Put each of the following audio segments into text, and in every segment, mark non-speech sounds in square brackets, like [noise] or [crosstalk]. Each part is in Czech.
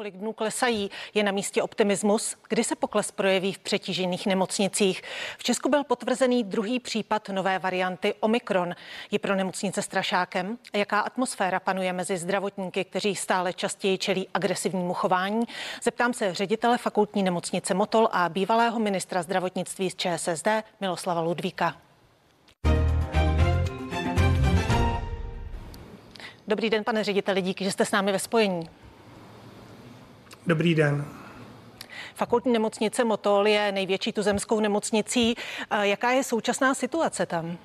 Kolik dnů klesají, je na místě optimismus, kdy se pokles projeví v přetížených nemocnicích. V Česku byl potvrzený druhý případ nové varianty Omikron. Je pro nemocnice strašákem? A jaká atmosféra panuje mezi zdravotníky, kteří stále častěji čelí agresivnímu chování? Zeptám se ředitele fakultní nemocnice Motol a bývalého ministra zdravotnictví z ČSSD Miloslava Ludvíka. Dobrý den, pane řediteli, díky, že jste s námi ve spojení. Dobrý den. Fakultní nemocnice Motol je největší tuzemskou nemocnicí. Jaká je současná situace tam?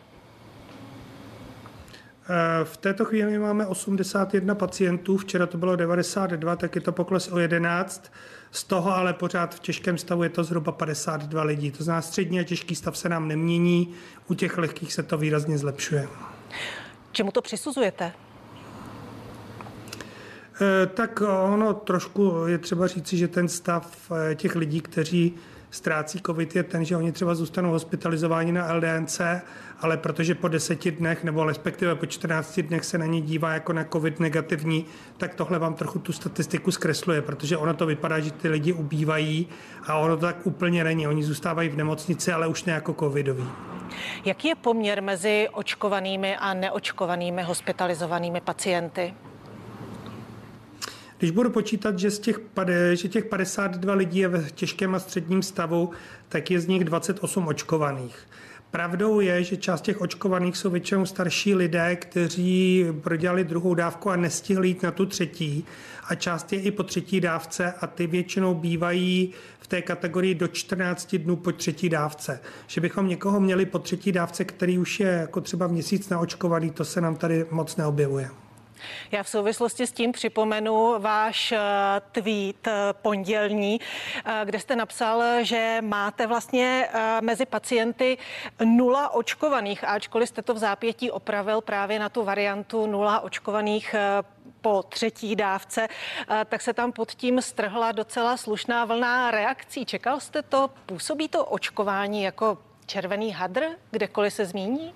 Eh, v této chvíli máme 81 pacientů, včera to bylo 92, tak je to pokles o 11. Z toho ale pořád v těžkém stavu je to zhruba 52 lidí. To znamená, střední a těžký stav se nám nemění, u těch lehkých se to výrazně zlepšuje. Čemu to přisuzujete? Eh, tak ono trošku je třeba říci, že ten stav eh, těch lidí, kteří ztrácí COVID, je ten, že oni třeba zůstanou hospitalizováni na LDNC, ale protože po deseti dnech nebo respektive po 14 dnech se na ně dívá jako na COVID negativní, tak tohle vám trochu tu statistiku zkresluje, protože ono to vypadá, že ty lidi ubývají a ono to tak úplně není. Oni zůstávají v nemocnici, ale už ne jako covidový. Jaký je poměr mezi očkovanými a neočkovanými hospitalizovanými pacienty? Když budu počítat, že, z těch, že těch 52 lidí je v těžkém a středním stavu, tak je z nich 28 očkovaných. Pravdou je, že část těch očkovaných jsou většinou starší lidé, kteří prodělali druhou dávku a nestihli jít na tu třetí. A část je i po třetí dávce a ty většinou bývají v té kategorii do 14 dnů po třetí dávce. Že bychom někoho měli po třetí dávce, který už je jako třeba měsíc naočkovaný, to se nám tady moc neobjevuje. Já v souvislosti s tím připomenu váš eh, tweet eh, pondělní, eh, kde jste napsal, že máte vlastně mezi pacienty nula očkovaných, ačkoliv jste to v zápětí opravil právě na tu variantu nula očkovaných po třetí dávce, tak se tam pod tím strhla docela slušná vlna reakcí. Čekal jste to? Působí to očkování jako červený hadr, kdekoliv se zmíní?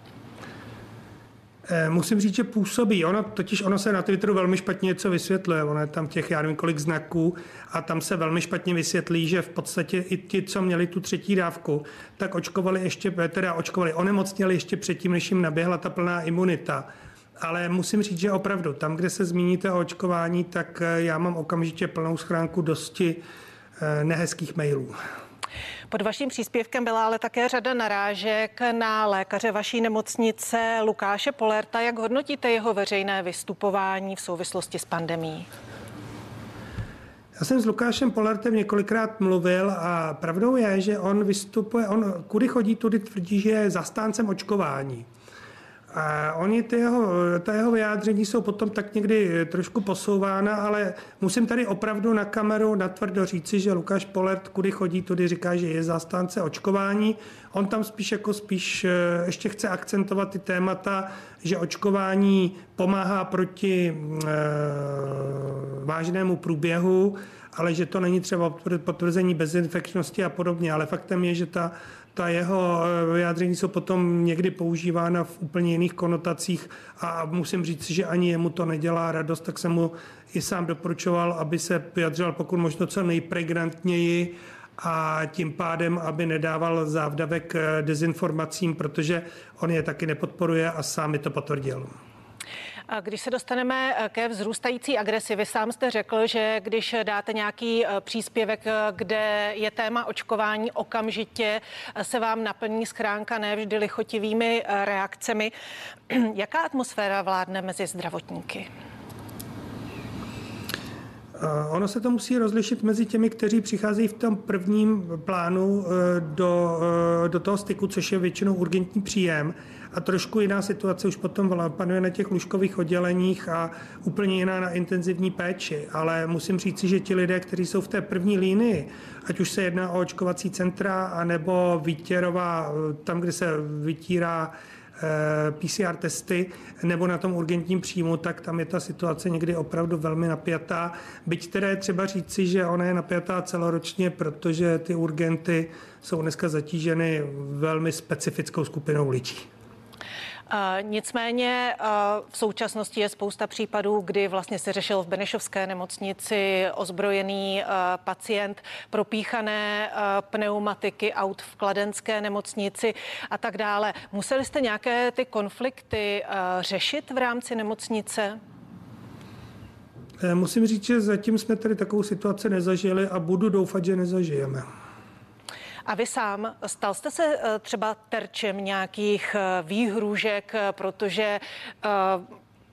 Eh, musím říct, že působí. Ono, totiž ono se na Twitteru velmi špatně něco vysvětluje. Ono je tam těch, já nevím, kolik znaků a tam se velmi špatně vysvětlí, že v podstatě i ti, co měli tu třetí dávku, tak očkovali ještě, teda očkovali, onemocněli ještě předtím, než jim naběhla ta plná imunita. Ale musím říct, že opravdu, tam, kde se zmíníte o očkování, tak eh, já mám okamžitě plnou schránku dosti eh, nehezkých mailů. Pod vaším příspěvkem byla ale také řada narážek na lékaře vaší nemocnice Lukáše Polerta. Jak hodnotíte jeho veřejné vystupování v souvislosti s pandemí? Já jsem s Lukášem Polertem několikrát mluvil a pravdou je, že on vystupuje, on kudy chodí, tudy tvrdí, že je zastáncem očkování. A oni, ty jeho, ta jeho vyjádření jsou potom tak někdy trošku posouvána, ale musím tady opravdu na kameru natvrdo říci, že Lukáš Polert, kudy chodí, tudy říká, že je zastánce očkování. On tam spíš jako spíš eh, ještě chce akcentovat ty témata, že očkování pomáhá proti e, vážnému průběhu, ale že to není třeba potvrzení bezinfekčnosti a podobně. Ale faktem je, že ta ta jeho eh, vyjádření jsou potom někdy používána v úplně jiných konotacích a musím říct, že ani jemu to nedělá radost, tak jsem mu i sám doporučoval, aby se vyjadřoval pokud možno co nejpregnantněji a tím pádem, aby nedával závdavek eh, dezinformacím, protože on je taky nepodporuje a sám mi to potvrdil. Když se dostaneme eh, ke vzrůstající agresi, vy sám jste řekl, že když dáte nějaký eh, příspěvek, eh, kde je téma očkování, okamžitě se vám naplní schránka nevždy lichotivými reakcemi. [clears throat] Jaká atmosféra vládne mezi zdravotníky? Ono se to musí rozlišit mezi těmi, kteří přicházejí v tom prvním plánu do, do toho styku, což je většinou urgentní příjem a trošku jiná situace už potom panuje na těch lůžkových odděleních a úplně jiná na intenzivní péči. Ale musím říci, že ti lidé, kteří jsou v té první línii, ať už se jedná o očkovací centra, anebo výtěrová, tam, kde se vytírá eh, PCR testy nebo na tom urgentním příjmu, tak tam je ta situace někdy opravdu velmi napjatá. Byť teda je třeba říci, že ona je napjatá celoročně, protože ty urgenty jsou dneska zatíženy velmi specifickou skupinou lidí. Nicméně v současnosti je spousta případů, kdy vlastně se řešil v Benešovské nemocnici ozbrojený pacient, propíchané pneumatiky aut v Kladenské nemocnici a tak dále. Museli jste nějaké ty konflikty řešit v rámci nemocnice? Eh, musím říct, že zatím jsme tady takovou situaci nezažili a budu doufat, že nezažijeme. A vy sám, stal jste se eh, třeba terčem nějakých eh, výhružek, protože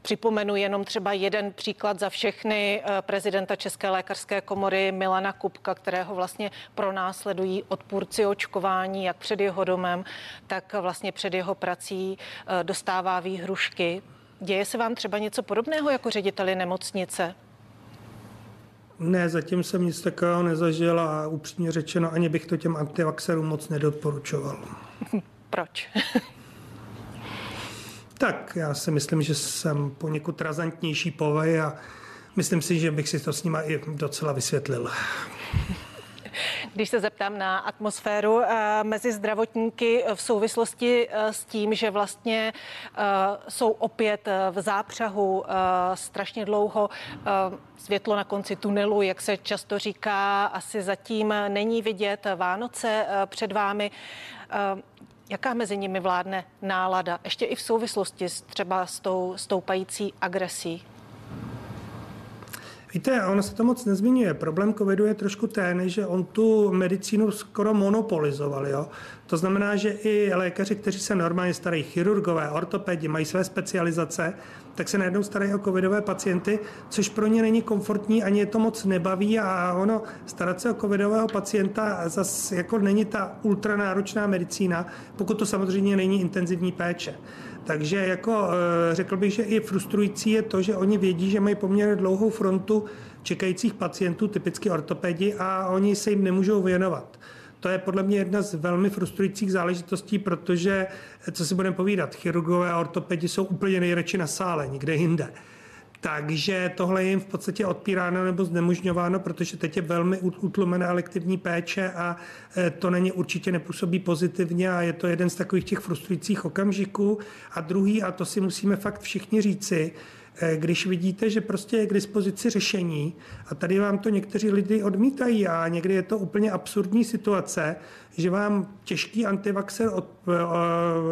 Připomenu jenom třeba jeden příklad za všechny prezidenta České lékařské komory Milana Kupka, kterého vlastně pronásledují odpůrci očkování, jak před jeho domem, tak vlastně před jeho prací dostává výhrušky. Děje se vám třeba něco podobného jako řediteli nemocnice? Ne, zatím jsem nic takového nezažil a upřímně řečeno ani bych to těm antivaxerům moc nedoporučoval. [laughs] Proč? [laughs] tak, já si myslím, že jsem poněkud razantnější povej a myslím si, že bych si to s nima i docela vysvětlil. [laughs] Když se zeptám na atmosféru eh, mezi zdravotníky v souvislosti eh, s tím, že vlastně eh, jsou opět v zápřahu strašně dlouho, světlo na konci tunelu, jak se často říká, asi zatím není vidět. Vánoce před vámi. Jaká mezi nimi vládne nálada, ještě i v souvislosti s třeba s tou stoupající agresí? Víte, ono se to moc nezmiňuje. Problém covidu je trošku ten, že on tu medicínu skoro monopolizoval. Jo? To znamená, že i lékaři, kteří se normálně starají, chirurgové, ortopedi, mají své specializace, tak se najednou starají o covidové pacienty, což pro ně není komfortní, ani je to moc nebaví a ono starat se o covidového pacienta zase jako není ta ultranáročná medicína, pokud to samozřejmě není intenzivní péče. Takže jako eh, řekl bych, že i frustrující je to, že oni vědí, že mají poměrně dlouhou frontu čekajících pacientů, typicky ortopedi, a oni se jim nemůžou věnovat. To je podle mě jedna z velmi frustrujících záležitostí, protože, co si budeme povídat, chirurgové a ortopedi jsou úplně nejradši na sále, nikde jinde. Takže tohle je jim v podstatě odpíráno nebo znemožňováno, protože teď je velmi utlumená elektivní péče a e, to není určitě nepůsobí pozitivně a je to jeden z takových těch frustrujících okamžiků. A druhý, a to si musíme fakt všichni říci, e, když vidíte, že prostě je k dispozici řešení a tady vám to někteří lidi odmítají a někdy je to úplně absurdní situace, že vám těžký antivaxer od, uh,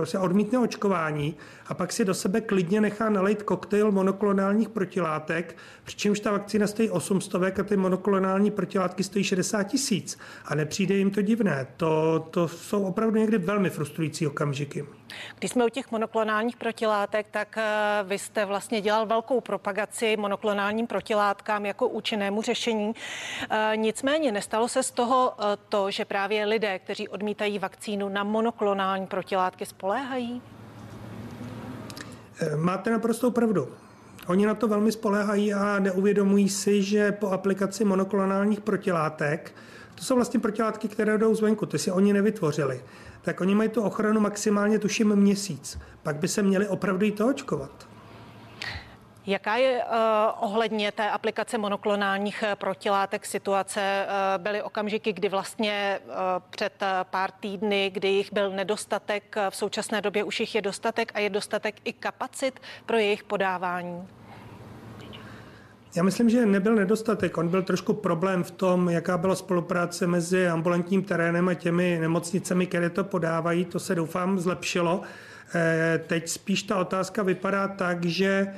se odmítne očkování a pak si do sebe klidně nechá nalejt koktejl monoklonálních protilátek, přičemž ta vakcína stojí 800 a ty monoklonální protilátky stojí 60 tisíc a nepřijde jim to divné. To, to jsou opravdu někdy velmi frustrující okamžiky. Když jsme u těch monoklonálních protilátek, tak eh, vy jste vlastně dělal velkou propagaci monoklonálním protilátkám jako účinnému řešení. Eh, nicméně nestalo se z toho to, že právě lidé, kteří kteří odmítají vakcínu na monoklonální protilátky, spoléhají? Eh, máte naprostou pravdu. Oni na to velmi spoléhají a neuvědomují si, že po aplikaci monoklonálních protilátek, to jsou vlastně protilátky, které jdou zvenku, ty si oni nevytvořili, tak oni mají tu ochranu maximálně tuším měsíc. Pak by se měli opravdu jít to očkovat. Jaká je uh, ohledně té aplikace monoklonálních eh, protilátek situace? Uh, byly okamžiky, kdy vlastně uh, před pár týdny, kdy jich byl nedostatek, v současné době už jich je dostatek a je dostatek i kapacit pro jejich podávání? Já myslím, že nebyl nedostatek. On byl trošku problém v tom, jaká byla spolupráce mezi ambulantním terénem a těmi nemocnicemi, které to podávají. To se doufám zlepšilo. Teď spíš ta otázka vypadá tak, že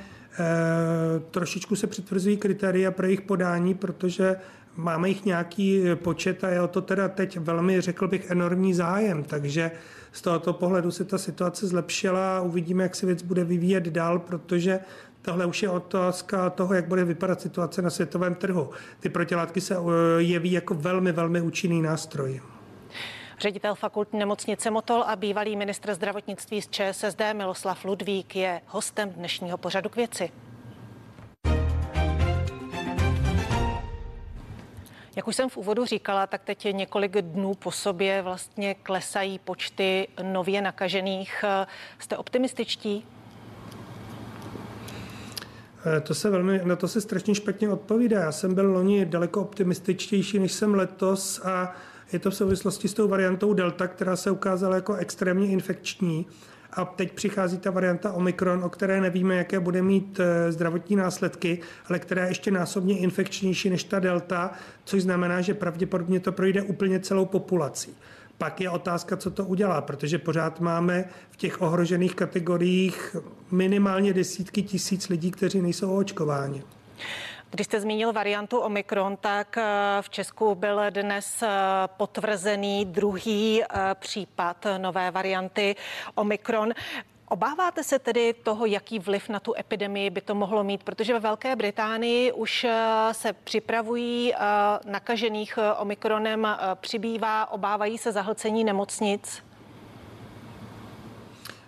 trošičku se přitvrzují kritéria pro jejich podání, protože máme jich nějaký počet a je o to teda teď velmi, řekl bych, enormní zájem, takže z tohoto pohledu se ta situace zlepšila a uvidíme, jak se věc bude vyvíjet dál, protože tohle už je otázka toho, jak bude vypadat situace na světovém trhu. Ty protilátky se eh, jeví jako velmi, velmi účinný nástroj. Ředitel fakultní nemocnice Motol a bývalý ministr zdravotnictví z ČSSD Miloslav Ludvík je hostem dnešního pořadu k věci. Jak už jsem v úvodu říkala, tak teď je několik dnů po sobě vlastně klesají počty nově nakažených. Jste optimističtí? Eh, to se velmi, na to se strašně špatně odpovídá. Já jsem byl loni daleko optimističtější, než jsem letos a je to v souvislosti s tou variantou Delta, která se ukázala jako extrémně infekční A teď přichází ta varianta Omikron, o které nevíme, jaké bude mít eh, zdravotní následky, ale která je ještě násobně infekčnější než ta delta, což znamená, že pravděpodobně to projde úplně celou populací. Pak je otázka, co to udělá, protože pořád máme v těch ohrožených kategoriích minimálně desítky tisíc lidí, kteří nejsou očkováni. Když jste zmínil variantu Omikron, tak eh, v Česku byl dnes eh, potvrzený druhý eh, případ nové varianty Omikron. Obáváte se tedy toho, jaký vliv na tu epidemii by to mohlo mít? Protože ve Velké Británii už se připravují nakažených omikronem přibývá, obávají se zahlcení nemocnic?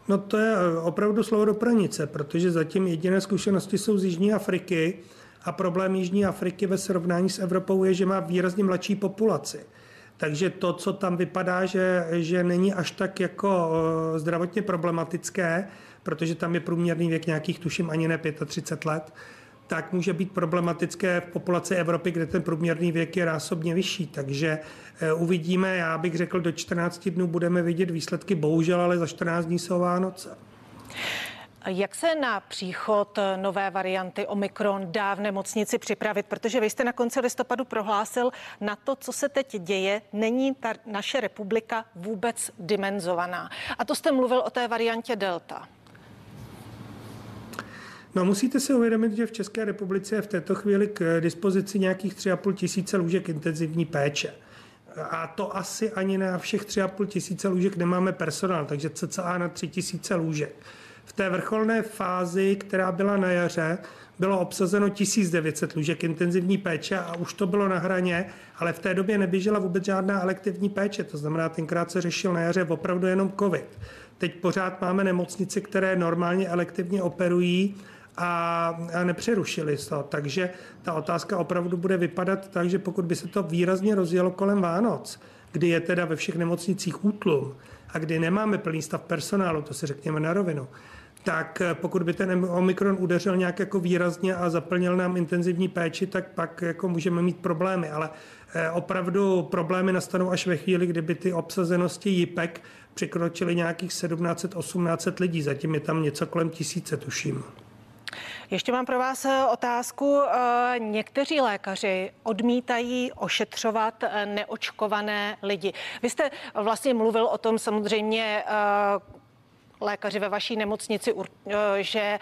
No to je opravdu slovo do pranice, protože zatím jediné zkušenosti jsou z Jižní Afriky, a problém Jižní Afriky ve srovnání s Evropou je, že má výrazně mladší populaci. Takže to, co tam vypadá, že, že není až tak jako eh, zdravotně problematické, protože tam je průměrný věk nějakých, tuším, ani ne 35 let, tak může být problematické v populaci Evropy, kde ten průměrný věk je násobně vyšší. Takže eh, uvidíme, já bych řekl, do 14 dnů budeme vidět výsledky, bohužel, ale za 14 dní jsou Vánoce. Jak se na příchod nové varianty Omikron dá v nemocnici připravit? Protože vy jste na konci listopadu prohlásil, na to, co se teď děje, není ta naše republika vůbec dimenzovaná. A to jste mluvil o té variantě Delta. No musíte si uvědomit, že v České republice je v této chvíli k dispozici nějakých 3,5 tisíce lůžek intenzivní péče. A to asi ani na všech 3,5 tisíce lůžek nemáme personál, takže cca na 3 tisíce lůžek. V té vrcholné fázi, která byla na jaře, bylo obsazeno 1900 lůžek intenzivní péče a už to bylo na hraně, ale v té době neběžela vůbec žádná elektivní péče, to znamená, tenkrát se řešil na jaře opravdu jenom COVID. Teď pořád máme nemocnice, které normálně elektivně operují a, a nepřerušili to. Takže ta otázka opravdu bude vypadat tak, že pokud by se to výrazně rozjelo kolem Vánoc, kdy je teda ve všech nemocnicích útlum a kdy nemáme plný stav personálu, to si řekněme na rovinu, tak eh, pokud by ten Omikron udeřil nějak jako výrazně a zaplnil nám intenzivní péči, tak pak jako můžeme mít problémy. Ale eh, opravdu problémy nastanou až ve chvíli, kdyby ty obsazenosti JIPek překročily nějakých 1700-1800 lidí. Zatím je tam něco kolem tisíce, tuším. Ještě mám pro vás eh, otázku. Někteří lékaři odmítají ošetřovat neočkované lidi. Vy jste vlastně mluvil o tom samozřejmě lékaři ve vaší nemocnici, eh, že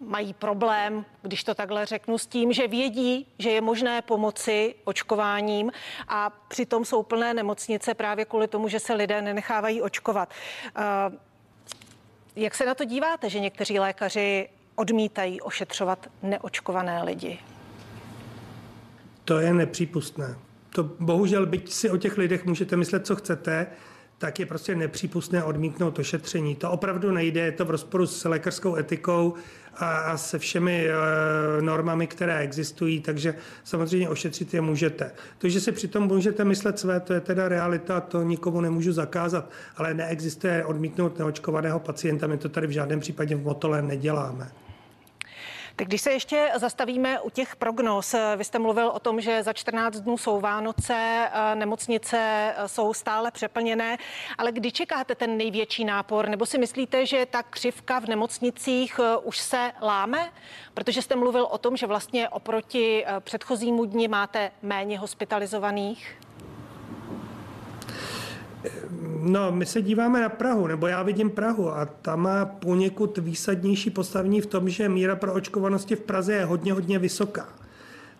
mají problém, když to takhle řeknu, s tím, že vědí, že je možné pomoci očkováním a přitom jsou plné nemocnice právě kvůli tomu, že se lidé nenechávají očkovat. Eh, jak se na to díváte, že někteří lékaři odmítají ošetřovat neočkované lidi? To je nepřípustné. To bohužel, byť si o těch lidech můžete myslet, co chcete, tak je prostě nepřípustné odmítnout ošetření. To opravdu nejde, je to v rozporu s lékařskou etikou a, a se všemi e, normami, které existují, takže samozřejmě ošetřit je můžete. To, že si přitom můžete myslet své, to je teda realita, to nikomu nemůžu zakázat, ale neexistuje odmítnout neočkovaného pacienta, my to tady v žádném případě v Motole neděláme. Tak když se ještě zastavíme u těch prognóz, vy jste mluvil o tom, že za 14 dnů jsou Vánoce, nemocnice jsou stále přeplněné, ale kdy čekáte ten největší nápor? Nebo si myslíte, že ta křivka v nemocnicích e, už se láme? Protože jste mluvil o tom, že vlastně oproti předchozímu dni máte méně hospitalizovaných. No, my se díváme na Prahu, nebo já vidím Prahu a ta má poněkud výsadnější postavení v tom, že míra pro očkovanosti v Praze je hodně, hodně vysoká.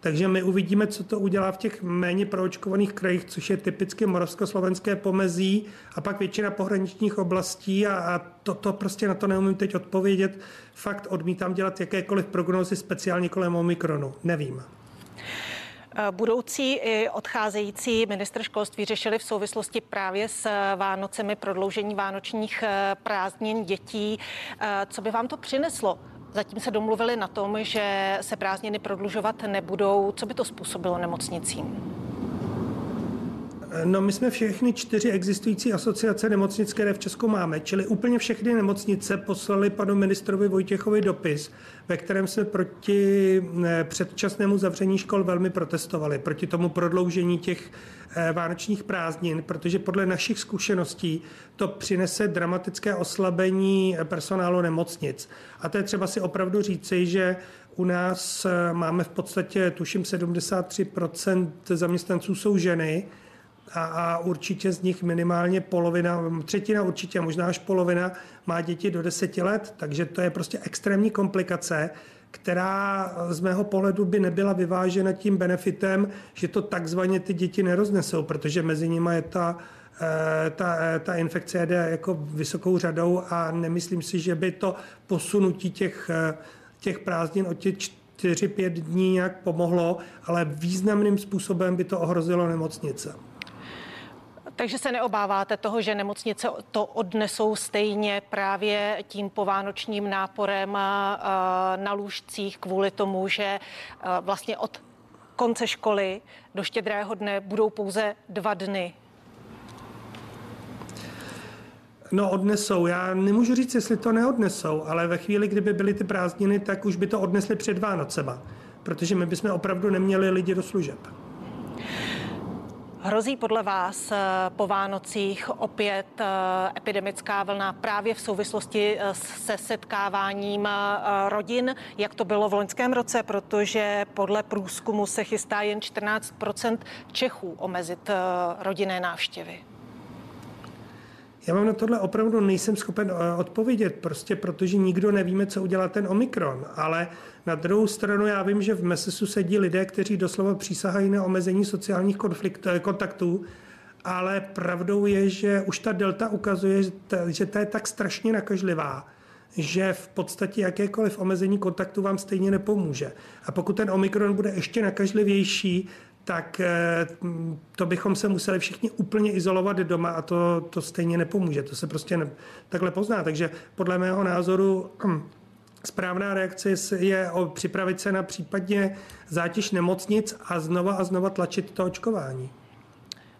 Takže my uvidíme, co to udělá v těch méně proočkovaných krajích, což je typicky moravsko-slovenské pomezí a pak většina pohraničních oblastí a, a to, to prostě na to neumím teď odpovědět. Fakt odmítám dělat jakékoliv prognózy speciálně kolem Omikronu. Nevím. Eh, budoucí i odcházející ministr školství řešili v souvislosti právě s Vánocemi prodloužení vánočních eh, prázdnin dětí. Eh, co by vám to přineslo? Zatím se domluvili na tom, že se prázdniny prodlužovat nebudou. Co by to způsobilo nemocnicím? No, my jsme všechny čtyři existující asociace nemocnic, které v Česku máme, čili úplně všechny nemocnice poslali panu ministrovi Vojtěchovi dopis, ve kterém jsme proti eh, předčasnému zavření škol velmi protestovali, proti tomu prodloužení těch eh, vánočních prázdnin, protože podle našich zkušeností to přinese dramatické oslabení personálu nemocnic. A to je třeba si opravdu říci, že u nás eh, máme v podstatě, tuším, 73% zaměstnanců jsou ženy, a, a určitě z nich minimálně polovina, třetina určitě, možná až polovina má děti do deseti let, takže to je prostě extrémní komplikace, která z mého pohledu by nebyla vyvážena tím benefitem, že to takzvaně ty děti neroznesou, protože mezi nimi je ta, eh, ta, eh, ta infekce jede jako vysokou řadou a nemyslím si, že by to posunutí těch, eh, těch prázdnin od těch 4-5 dní nějak pomohlo, ale významným způsobem by to ohrozilo nemocnice. Takže se neobáváte toho, že nemocnice to odnesou stejně právě tím povánočním náporem eh, na lůžcích kvůli tomu, že eh, vlastně od konce školy do štědrého dne budou pouze dva dny No odnesou. Já nemůžu říct, jestli to neodnesou, ale ve chvíli, kdyby byly ty prázdniny, tak už by to odnesli před Vánocema, protože my bychom opravdu neměli lidi do služeb. Hrozí podle vás eh, po Vánocích opět eh, epidemická vlna právě v souvislosti eh, se setkáváním rodin, jak to bylo v loňském roce, protože podle průzkumu se chystá jen 14% Čechů omezit rodinné návštěvy? Já vám na tohle opravdu nejsem schopen odpovědět, prostě protože nikdo nevíme, co udělá ten Omikron, ale na druhou stranu já vím, že v MESESu sedí lidé, kteří doslova přísahají na omezení sociálních konflikt, eh, kontaktů, ale pravdou je, že už ta delta ukazuje, že ta je tak strašně nakažlivá, že v podstatě jakékoliv omezení kontaktu vám stejně nepomůže. A pokud ten omikron bude ještě nakažlivější, tak eh, to bychom se museli všichni úplně izolovat doma a to, to stejně nepomůže. To se prostě ne, takhle pozná. Takže podle mého názoru hm, Správná reakce je připravit se na případně zátěž nemocnic a znova a znova tlačit to očkování.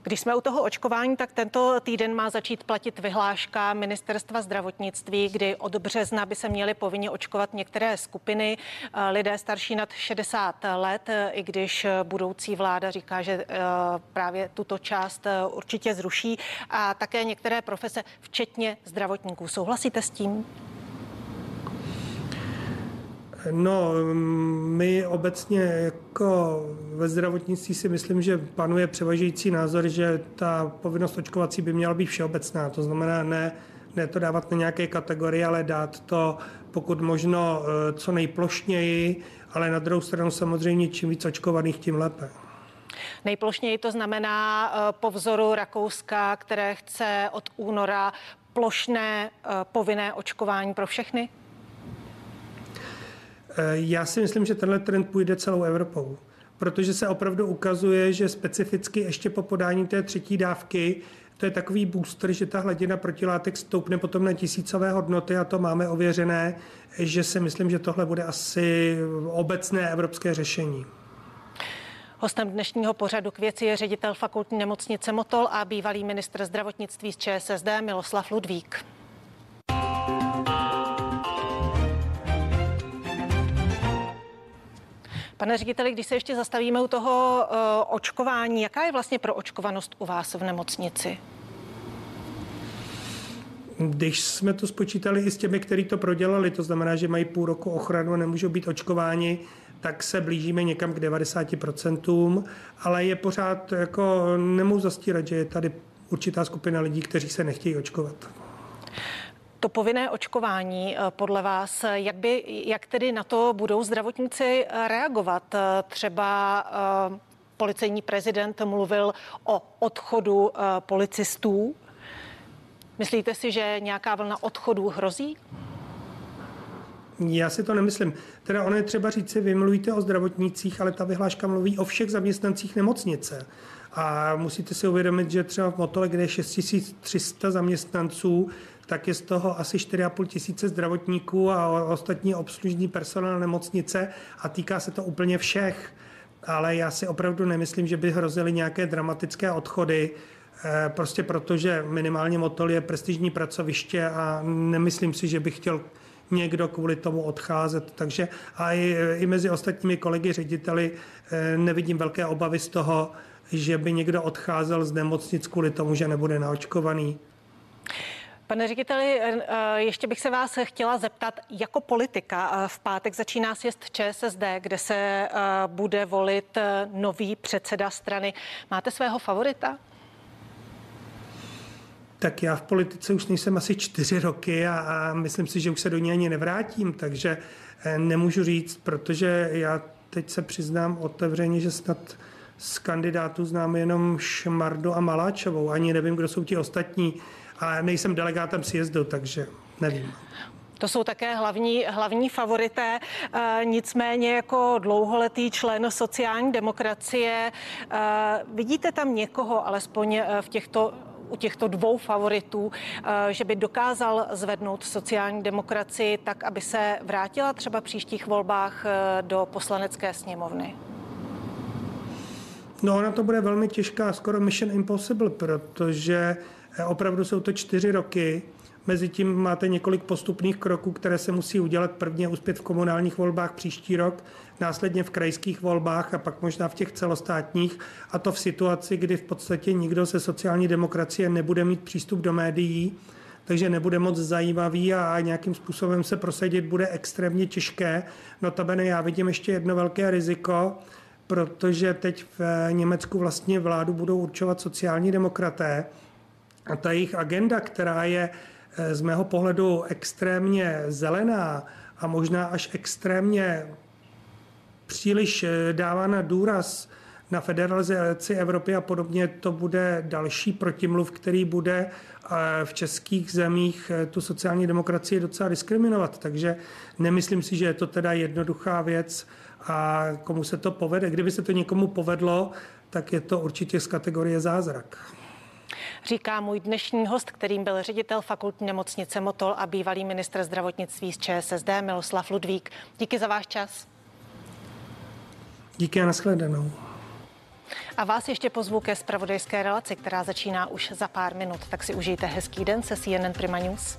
Když jsme u toho očkování, tak tento týden má začít platit vyhláška ministerstva zdravotnictví, kdy od března by se měly povinně očkovat některé skupiny eh, lidé starší nad 60 let, eh, i když budoucí vláda říká, že eh, právě tuto část určitě zruší a také některé profese, včetně zdravotníků. Souhlasíte s tím? No, my obecně jako ve zdravotnictví si myslím, že panuje převažující názor, že ta povinnost očkovací by měla být všeobecná. To znamená ne, ne to dávat na nějaké kategorie, ale dát to pokud možno eh, co nejplošněji, ale na druhou stranu samozřejmě čím víc očkovaných, tím lépe. Nejplošněji to znamená eh, po vzoru Rakouska, které chce od února plošné eh, povinné očkování pro všechny? Eh, já si myslím, že tenhle trend půjde celou Evropou, protože se opravdu ukazuje, že specificky ještě po podání té třetí dávky to je takový booster, že ta hladina protilátek stoupne potom na tisícové hodnoty a to máme ověřené, že si myslím, že tohle bude asi obecné evropské řešení. Hostem dnešního pořadu k věci je ředitel fakultní nemocnice Motol a bývalý ministr zdravotnictví z ČSSD Miloslav Ludvík. Pane řediteli, když se ještě zastavíme u toho uh, očkování, jaká je vlastně pro očkovanost u vás v nemocnici? Když jsme to spočítali i s těmi, kteří to prodělali, to znamená, že mají půl roku ochranu a nemůžou být očkováni, tak se blížíme někam k 90%, ale je pořád, jako nemůžu zastírat, že je tady určitá skupina lidí, kteří se nechtějí očkovat. To povinné očkování eh, podle vás, jak, by, jak tedy na to budou zdravotníci eh, reagovat? Eh, třeba policejní prezident mluvil o odchodu policistů. Myslíte si, že nějaká vlna odchodů hrozí? Já si to nemyslím. Teda ono je třeba říct si, vy mluvíte o zdravotnících, ale ta vyhláška mluví o všech zaměstnancích nemocnice. A musíte si uvědomit, že třeba v Motole, kde je 6300 zaměstnanců, tak je z toho asi 4,5 tisíce zdravotníků a ostatní obslužní personál nemocnice a týká se to úplně všech. ale já si opravdu nemyslím, že by hrozily nějaké dramatické odchody, eh, prostě protože minimálně Motol je prestižní pracoviště a nemyslím si, že bych chtěl někdo kvůli tomu odcházet. Takže a i, i mezi ostatními kolegy řediteli eh, nevidím velké obavy z toho, že by někdo odcházel z nemocnic kvůli tomu, že nebude naočkovaný. Pane řediteli, eh, eh, ještě bych se vás chtěla zeptat, jako politika v pátek začíná sjezd ČSSD, kde se bude volit nový předseda strany. Máte svého favorita? tak já v politice už nejsem asi čtyři roky a, a myslím si, že už se do ní ani nevrátím, takže eh, nemůžu říct, protože já teď se přiznám otevřeně, že snad z kandidátů znám jenom Šmardu a Maláčovou. Ani nevím, kdo jsou ti ostatní. A nejsem delegátem sjezdu, takže nevím. To jsou také hlavní, hlavní favorité. E, nicméně jako dlouholetý člen sociální demokracie e, vidíte tam někoho, alespoň v těchto u těchto dvou favoritů, eh, že by dokázal zvednout sociální demokracii tak, aby se vrátila třeba příštích volbách eh, do poslanecké sněmovny? No, ona to bude velmi těžká, skoro mission impossible, protože eh, opravdu jsou to čtyři roky, Mezitím máte několik postupných kroků, které se musí udělat. Prvně uspět v komunálních volbách příští rok, následně v krajských volbách a pak možná v těch celostátních. A to v situaci, kdy v podstatě nikdo ze sociální demokracie nebude mít přístup do médií, takže nebude moc zajímavý a nějakým způsobem se prosadit bude extrémně těžké. Notabene já vidím ještě jedno velké riziko, protože teď v Německu vlastně vládu budou určovat sociální demokraté a ta jejich agenda, která je Eh, z mého pohledu extrémně zelená a možná až extrémně příliš eh, dává na důraz na federalizaci Evropy a podobně, to bude další protimluv, který bude eh, v českých zemích tu sociální demokracii docela diskriminovat. Takže nemyslím si, že je to teda jednoduchá věc a komu se to povede. Kdyby se to někomu povedlo, tak je to určitě z kategorie zázrak říká můj dnešní host, kterým byl ředitel fakultní nemocnice Motol a bývalý ministr zdravotnictví z ČSSD Miloslav Ludvík. Díky za váš čas. Díky a nashledanou. A vás ještě pozvu ke spravodajské relaci, která začíná už za pár minut. Tak si užijte hezký den se CNN Prima News.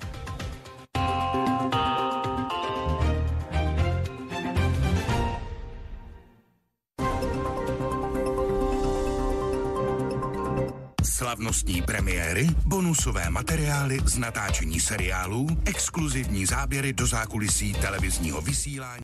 Slavnostní premiéry, bonusové materiály z natáčení seriálů, exkluzivní záběry do zákulisí televizního vysílání.